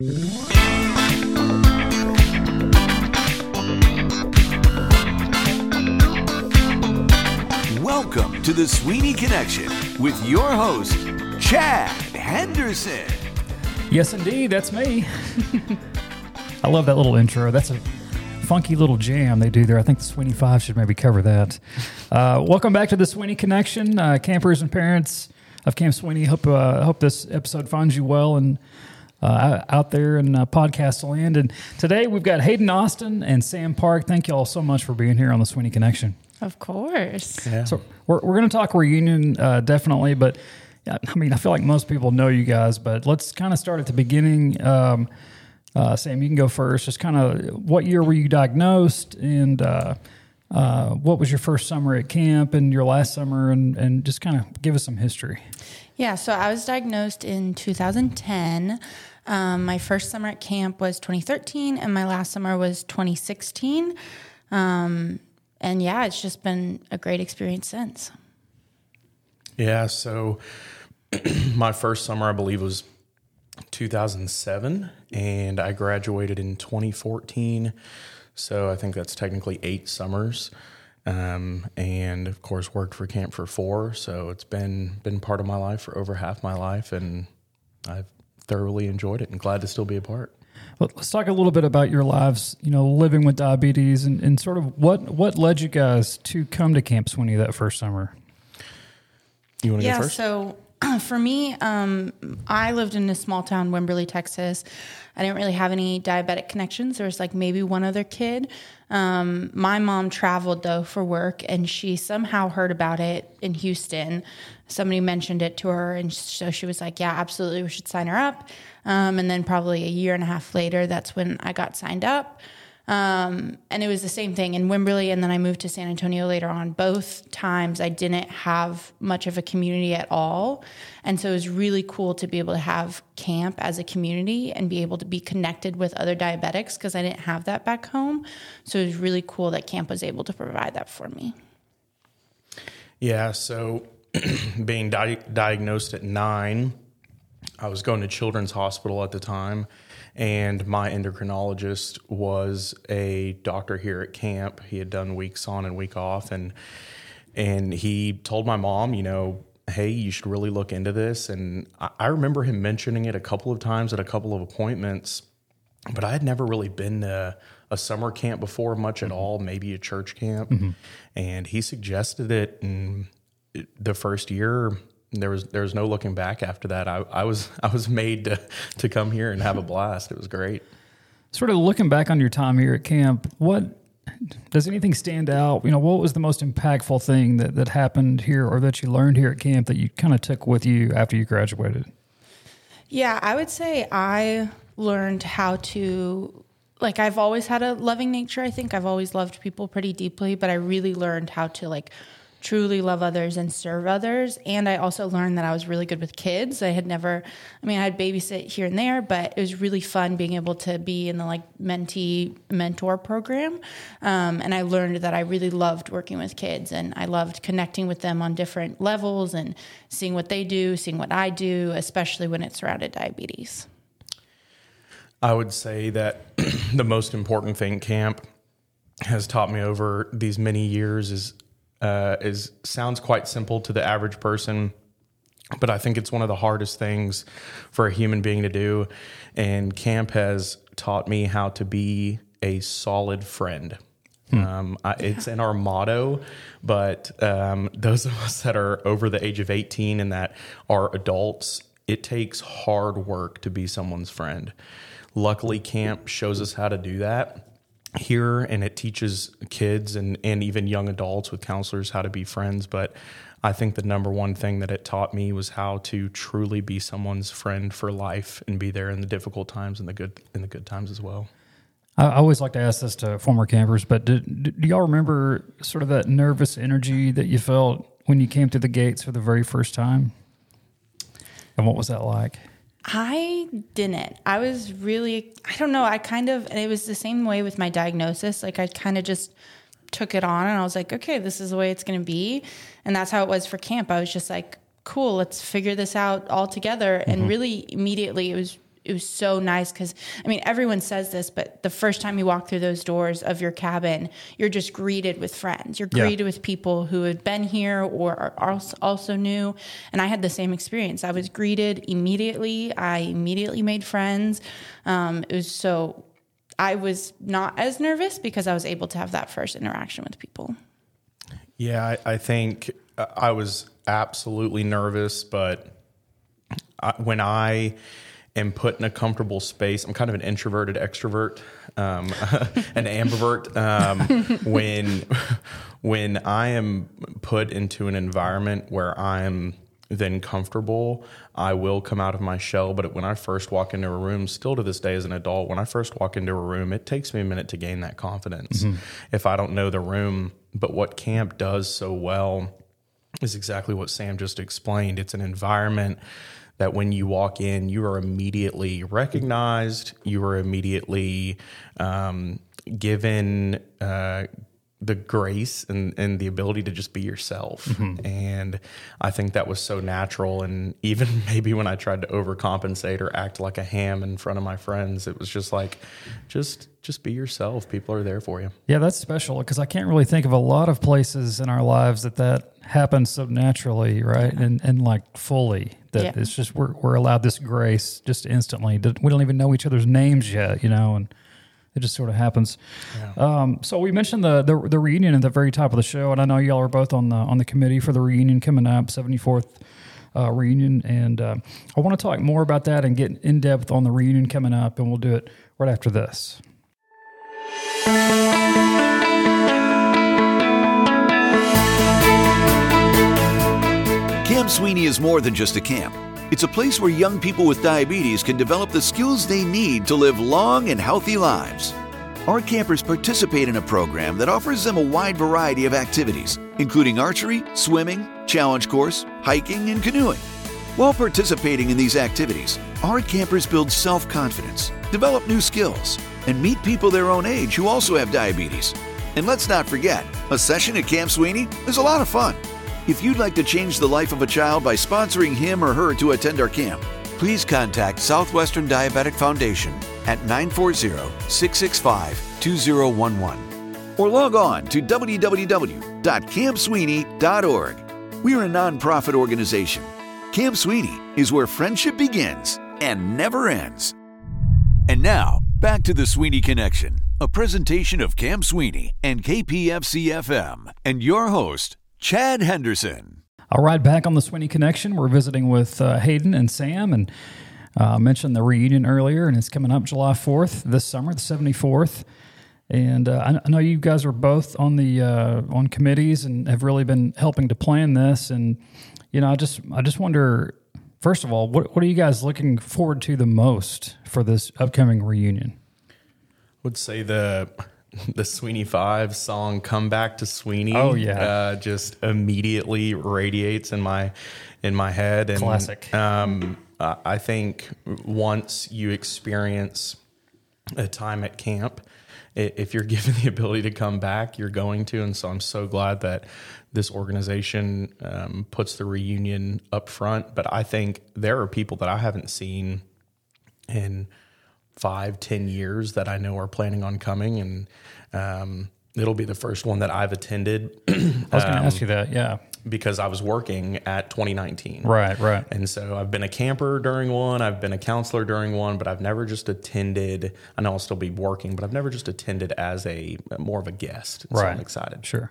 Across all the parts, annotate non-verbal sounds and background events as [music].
Welcome to the Sweeney Connection with your host, Chad Henderson. Yes, indeed, that's me. [laughs] I love that little intro. That's a funky little jam they do there. I think the Sweeney Five should maybe cover that. Uh, welcome back to the Sweeney Connection, uh, campers and parents of Camp Sweeney. Hope uh, hope this episode finds you well and uh, out there in uh, podcast land. And today we've got Hayden Austin and Sam Park. Thank you all so much for being here on the Sweeney Connection. Of course. So we're, we're going to talk reunion uh, definitely, but yeah, I mean, I feel like most people know you guys, but let's kind of start at the beginning. Um, uh, Sam, you can go first. Just kind of what year were you diagnosed, and uh, uh, what was your first summer at camp, and your last summer, and and just kind of give us some history. Yeah, so I was diagnosed in 2010. Um, my first summer at camp was 2013, and my last summer was 2016. Um, and yeah, it's just been a great experience since. Yeah, so [clears throat] my first summer, I believe, was 2007, and I graduated in 2014. So I think that's technically eight summers. Um, and of course, worked for camp for four. So it's been been part of my life for over half my life, and I've thoroughly enjoyed it and glad to still be a part. Well, let's talk a little bit about your lives. You know, living with diabetes, and, and sort of what what led you guys to come to Camp Sweeney that first summer. You want to yeah, go first? so [clears throat] for me, um, I lived in a small town, Wimberley, Texas. I didn't really have any diabetic connections. There was like maybe one other kid. Um, my mom traveled though for work, and she somehow heard about it in Houston. Somebody mentioned it to her, and so she was like, "Yeah, absolutely, we should sign her up." Um, and then probably a year and a half later, that's when I got signed up. Um, and it was the same thing in Wimberley, and then I moved to San Antonio later on. Both times I didn't have much of a community at all. And so it was really cool to be able to have camp as a community and be able to be connected with other diabetics because I didn't have that back home. So it was really cool that camp was able to provide that for me. Yeah, so [clears throat] being di- diagnosed at nine, I was going to Children's Hospital at the time, and my endocrinologist was a doctor here at camp. He had done weeks on and week off, and and he told my mom, you know, hey, you should really look into this. And I, I remember him mentioning it a couple of times at a couple of appointments, but I had never really been to a summer camp before, much at mm-hmm. all, maybe a church camp. Mm-hmm. And he suggested it, and the first year there was there was no looking back after that. I, I was [laughs] I was made to to come here and have a blast. It was great. Sort of looking back on your time here at camp, what does anything stand out? You know, what was the most impactful thing that, that happened here or that you learned here at camp that you kind of took with you after you graduated? Yeah, I would say I learned how to like I've always had a loving nature. I think I've always loved people pretty deeply, but I really learned how to like truly love others and serve others. And I also learned that I was really good with kids. I had never I mean, I had babysit here and there, but it was really fun being able to be in the like mentee mentor program. Um, and I learned that I really loved working with kids and I loved connecting with them on different levels and seeing what they do, seeing what I do, especially when it's surrounded diabetes. I would say that [clears throat] the most important thing camp has taught me over these many years is uh, is sounds quite simple to the average person, but I think it's one of the hardest things for a human being to do. And camp has taught me how to be a solid friend. Um, I, it's in our motto, but um, those of us that are over the age of 18 and that are adults, it takes hard work to be someone's friend. Luckily, camp shows us how to do that here, and it teaches kids and, and even young adults with counselors how to be friends. But I think the number one thing that it taught me was how to truly be someone's friend for life and be there in the difficult times and the good in the good times as well. I always like to ask this to former campers, but do do y'all remember sort of that nervous energy that you felt when you came through the gates for the very first time? And what was that like? I didn't. I was really, I don't know. I kind of, and it was the same way with my diagnosis. Like I kind of just took it on and I was like, okay, this is the way it's going to be. And that's how it was for camp. I was just like, cool, let's figure this out all together. And mm-hmm. really immediately it was, it was so nice because I mean everyone says this, but the first time you walk through those doors of your cabin, you're just greeted with friends. You're Yeah. greeted with people who had been here or are also new. And I had the same experience. I was greeted immediately. I immediately made friends. Um, it was so. I was not as nervous because I was able to have that first interaction with people. Yeah, I, I think uh, I was absolutely nervous, but I, when I am put in a comfortable space, I'm kind of an introverted extrovert, um, [laughs] an ambivert. Um, [laughs] when when I am put into an environment where I'm then comfortable, I will come out of my shell. But when I first walk into a room, still to this day as an adult, when I first walk into a room, it takes me a minute to gain that confidence if I don't know the room. But what camp does so well is exactly what Sam just explained. It's an environment that when you walk in, you are immediately recognized, you are immediately um, given uh, the grace and, and the ability to just be yourself. And I think that was so natural. And even [laughs] maybe when I tried to overcompensate or act like a ham in front of my friends, it was just like, just just be yourself. People are there for you. Yeah, that's special because I can't really think of a lot of places in our lives that that happens so naturally, right? And and like fully that Yeah. it's just we're we're allowed this grace just instantly. We don't even know each other's names yet, you know, and it just sort of happens. Um, so we mentioned the, the the reunion at the very top of the show, and I know y'all are both on the on the committee for the reunion coming up, seventy fourth. Uh, reunion, and uh, I want to talk more about that and get in depth on the reunion coming up, and we'll do it right after this. Camp Sweeney is more than just a camp. It's a place where young people with diabetes can develop the skills they need to live long and healthy lives. Our campers participate in a program that offers them a wide variety of activities, including archery, swimming, challenge course, hiking, and canoeing. While participating in these activities, our campers build self confidence, develop new skills, and meet people their own age who also have diabetes. And let's not forget, a session at Camp Sweeney is a lot of fun. If you'd like to change the life of a child by sponsoring him or her to attend our camp, please contact Southwestern Diabetic Foundation at 940 665 2011 or log on to www.campsweeney.org. We are a nonprofit organization. Camp Sweeney is where friendship begins and never ends. And now, back to the Sweeney Connection, a presentation of Camp Sweeney and KPFC FM, and your host, Chad Henderson. All right, back on the Sweeney Connection. We're visiting with uh, Hayden and Sam, and uh, I mentioned the reunion earlier, and it's coming up July 4th this summer, the 74th. And uh, I, I know you guys are both on the uh, on committees and have really been helping to plan this. And you know, I just I just wonder, first of all, what what are you guys looking forward to the most for this upcoming reunion? I would say the [laughs] the Sweeney Five song "Come Back to Sweeney." Oh, yeah. uh, just immediately radiates in my in my head. And, Classic. Um, I think once you experience a time at camp, if you're [laughs] given the ability to come back, you're going to. And so I'm so glad that this organization um, puts the reunion up front. But I think there are people that I haven't seen in five, ten years that I know are planning on coming, and um, it'll be the first one that I've attended [clears throat] I was going to ask you that. Yeah, because I was working at 2019. right, right. And so I've been a camper during one, I've been a counselor during one, but I've never just attended. I know I'll still be working, but I've never just attended as a more of a guest. So Right. I'm excited. Sure.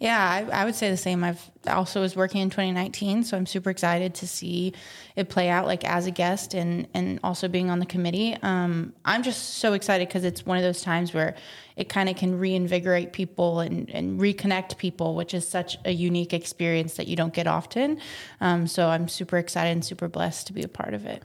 Yeah, I, I would say the same. I've also was working in 2019, so I'm super excited to see it play out like as a guest and and also being on the committee. Um, I'm just so excited because it's one of those times where it kind of can reinvigorate people and, and reconnect people, which is such a unique experience that you don't get often. Um, so I'm super excited and super blessed to be a part of it.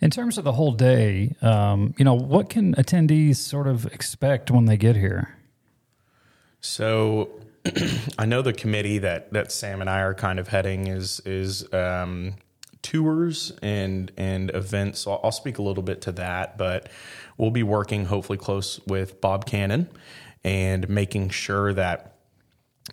In terms of the whole day, um, you know, what can attendees sort of expect when they get here? So [clears throat] I know the committee that that Sam and I are kind of heading is is um, tours and and events. So I'll, I'll speak a little bit to that, but we'll be working hopefully close with Bob Cannon and making sure that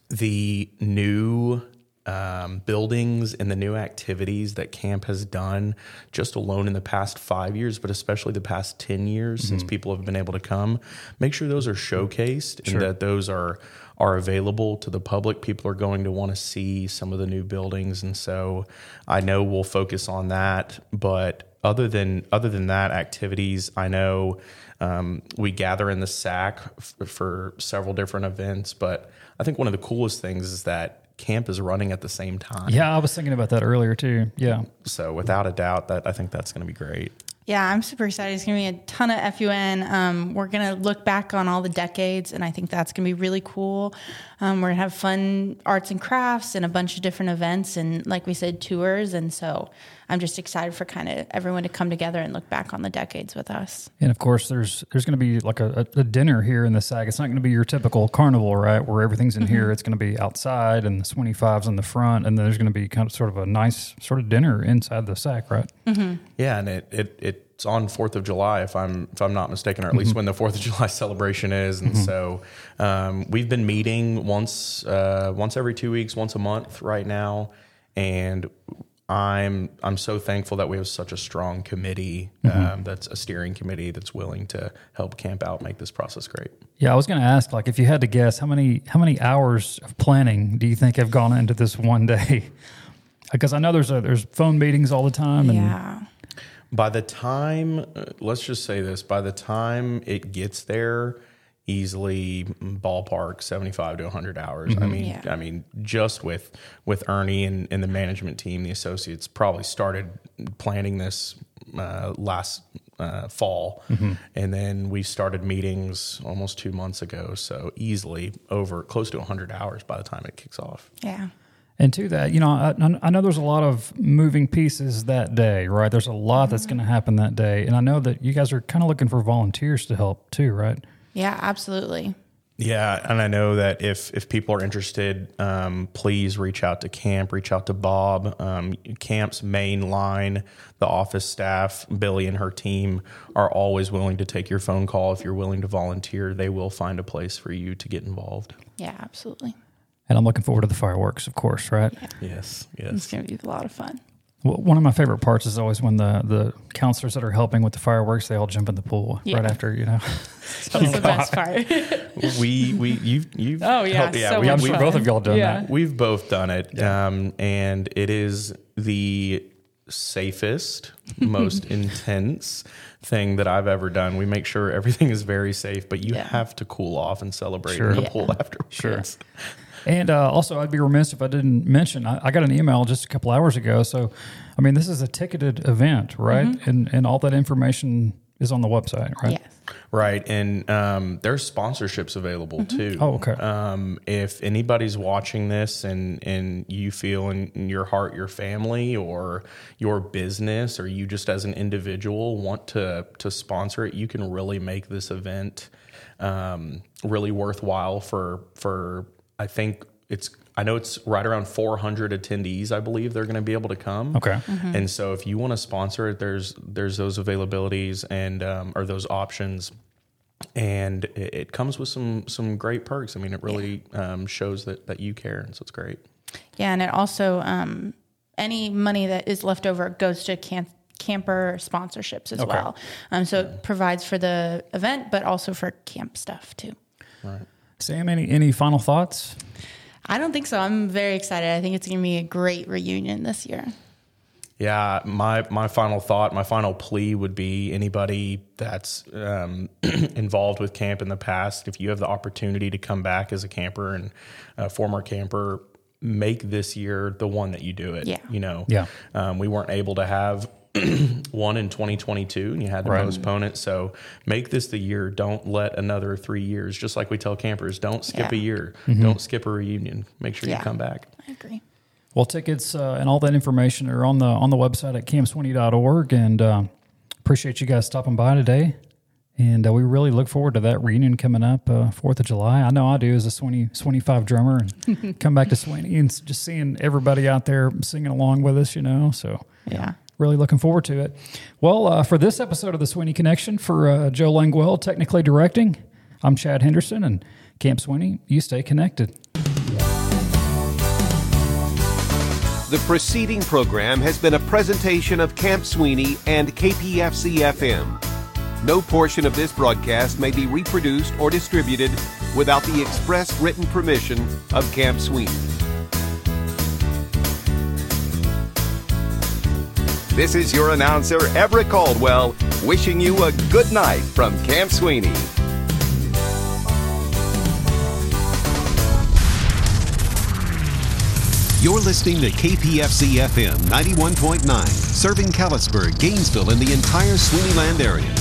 the new um, buildings and the new activities that camp has done just alone in the past five years, but especially the past 10 years since people have been able to come, make sure those are showcased and that those are are available to the public. People are going to want to see some of the new buildings, and so I know we'll focus on that. But other than other than that, activities I know um, we gather in the SAC f- for several different events. But I think one of the coolest things is that camp is running at the same time. Yeah, I was thinking about that earlier too. Yeah. So without a doubt, that I think that's going to be great. Yeah, I'm super excited. It's going to be a ton of FUN. Um, we're going to look back on all the decades, and I think that's going to be really cool. Um, we're going to have fun arts and crafts and a bunch of different events, and like we said, tours. And so I'm just excited for kind of everyone to come together and look back on the decades with us. And of course, there's there's going to be like a, a, a dinner here in the SAC. It's not going to be your typical carnival, right? Where everything's in here. It's going to be outside, and the 25s in the front, and then there's going to be kind of sort of a nice sort of dinner inside the SAC, right? Yeah, and it, it it's on Fourth of July if I'm if I'm not mistaken, or at least when the Fourth of July [laughs] celebration is. And so um, we've been meeting once uh, once every two weeks, once a month right now, and I'm I'm so thankful that we have such a strong committee um, that's a steering committee that's willing to help camp out make this process great. Yeah, I was going to ask, like, if you had to guess, how many how many hours of planning do you think have gone into this one day? [laughs] Because I know there's a, there's phone meetings all the time, and Yeah. By the time, uh, let's just say this, by the time it gets there, easily ballpark 75 to 100 hours. I mean, Yeah. I mean, just with, with Ernie and, and the management team, the associates probably started planning this uh, last uh, fall. And then we started meetings almost two months ago. So easily over close to 100 hours by the time it kicks off. Yeah. And to that, you know, I, I know there's a lot of moving pieces that day, right? There's a lot that's going to happen that day, and I know that you guys are kind of looking for volunteers to help too, right? Yeah, absolutely. Yeah, and I know that if if people are interested, um, please reach out to Camp, reach out to Bob. Um, Camp's main line, the office staff, Billy and her team are always willing to take your phone call if you're willing to volunteer. They will find a place for you to get involved. Yeah, absolutely. And I'm looking forward to the fireworks, of course, right? Yes, yes. It's going to be a lot of fun. Well, one of my favorite parts is always when the the counselors that are helping with the fireworks they all jump in the pool Yeah. right after, you know. [laughs] It's the best [laughs] part. we we you you've Oh, yeah, helped- so we, Yeah, much sure fun. both of y'all done Yeah. that. We've both done it, um, and it is the safest, most [laughs] intense thing that I've ever done. We make sure everything is very safe, but you Yeah. have to cool off and celebrate Sure. in the Yeah. pool afterwards. Sure. And uh, also, I'd be remiss if I didn't mention I, I got an email just a couple hours ago. So, I mean, this is a ticketed event, right? And and all that information is on the website, right? Yes. Right, and um, there's sponsorships available too. Oh, okay. Um, if anybody's watching this and and you feel in, in your heart, your family or your business, or you just as an individual want to to sponsor it, you can really make this event um, really worthwhile for for. I think it's. I know it's right around 400 attendees. I believe they're going to be able to come. Okay. And so if you want to sponsor it, there's there's those availabilities and um, or those options, and it, it comes with some some great perks. I mean, it really um, shows that that you care, and so it's great. Yeah, and it also um, any money that is left over goes to camp, camper sponsorships as well. Um, so it provides for the event, but also for camp stuff too. Sam, any any final thoughts? I don't think so. I'm very excited. I think it's going to be a great reunion this year. Yeah, my my final thought, my final plea would be anybody that's um, [clears throat] involved with camp in the past, if you have the opportunity to come back as a camper and a former camper, make this year the one that you do it. Yeah. you know, Yeah. um, we weren't able to have [clears throat] one in 2022 and you had to Right. postpone it. So make this the year. Don't let another three years, just like we tell campers, don't skip Yeah. a year. Don't skip a reunion. Make sure Yeah. you come back. I agree. Well, tickets uh, and all that information are on the on the website at campsweeney.org. And uh, appreciate you guys stopping by today. And uh, we really look forward to that reunion coming up uh, Fourth of July. I know I do as a Sweeney Sweeney Five drummer, and [laughs] come back to Sweeney and just seeing everybody out there singing along with us. You know, so Yeah. Really looking forward to it. Well, uh, for this episode of the Sweeney Connection, for uh, Joe Langwell technically directing, I'm Chad Henderson and Camp Sweeney. You stay connected. The preceding program has been a presentation of Camp Sweeney and KPFC FM. No portion of this broadcast may be reproduced or distributed without the express written permission of Camp Sweeney. This is your announcer, Everett Caldwell, wishing you a good night from Camp Sweeney. You're listening to KPFC FM 91.9, serving Callisburg, Gainesville, and the entire Sweeneyland area.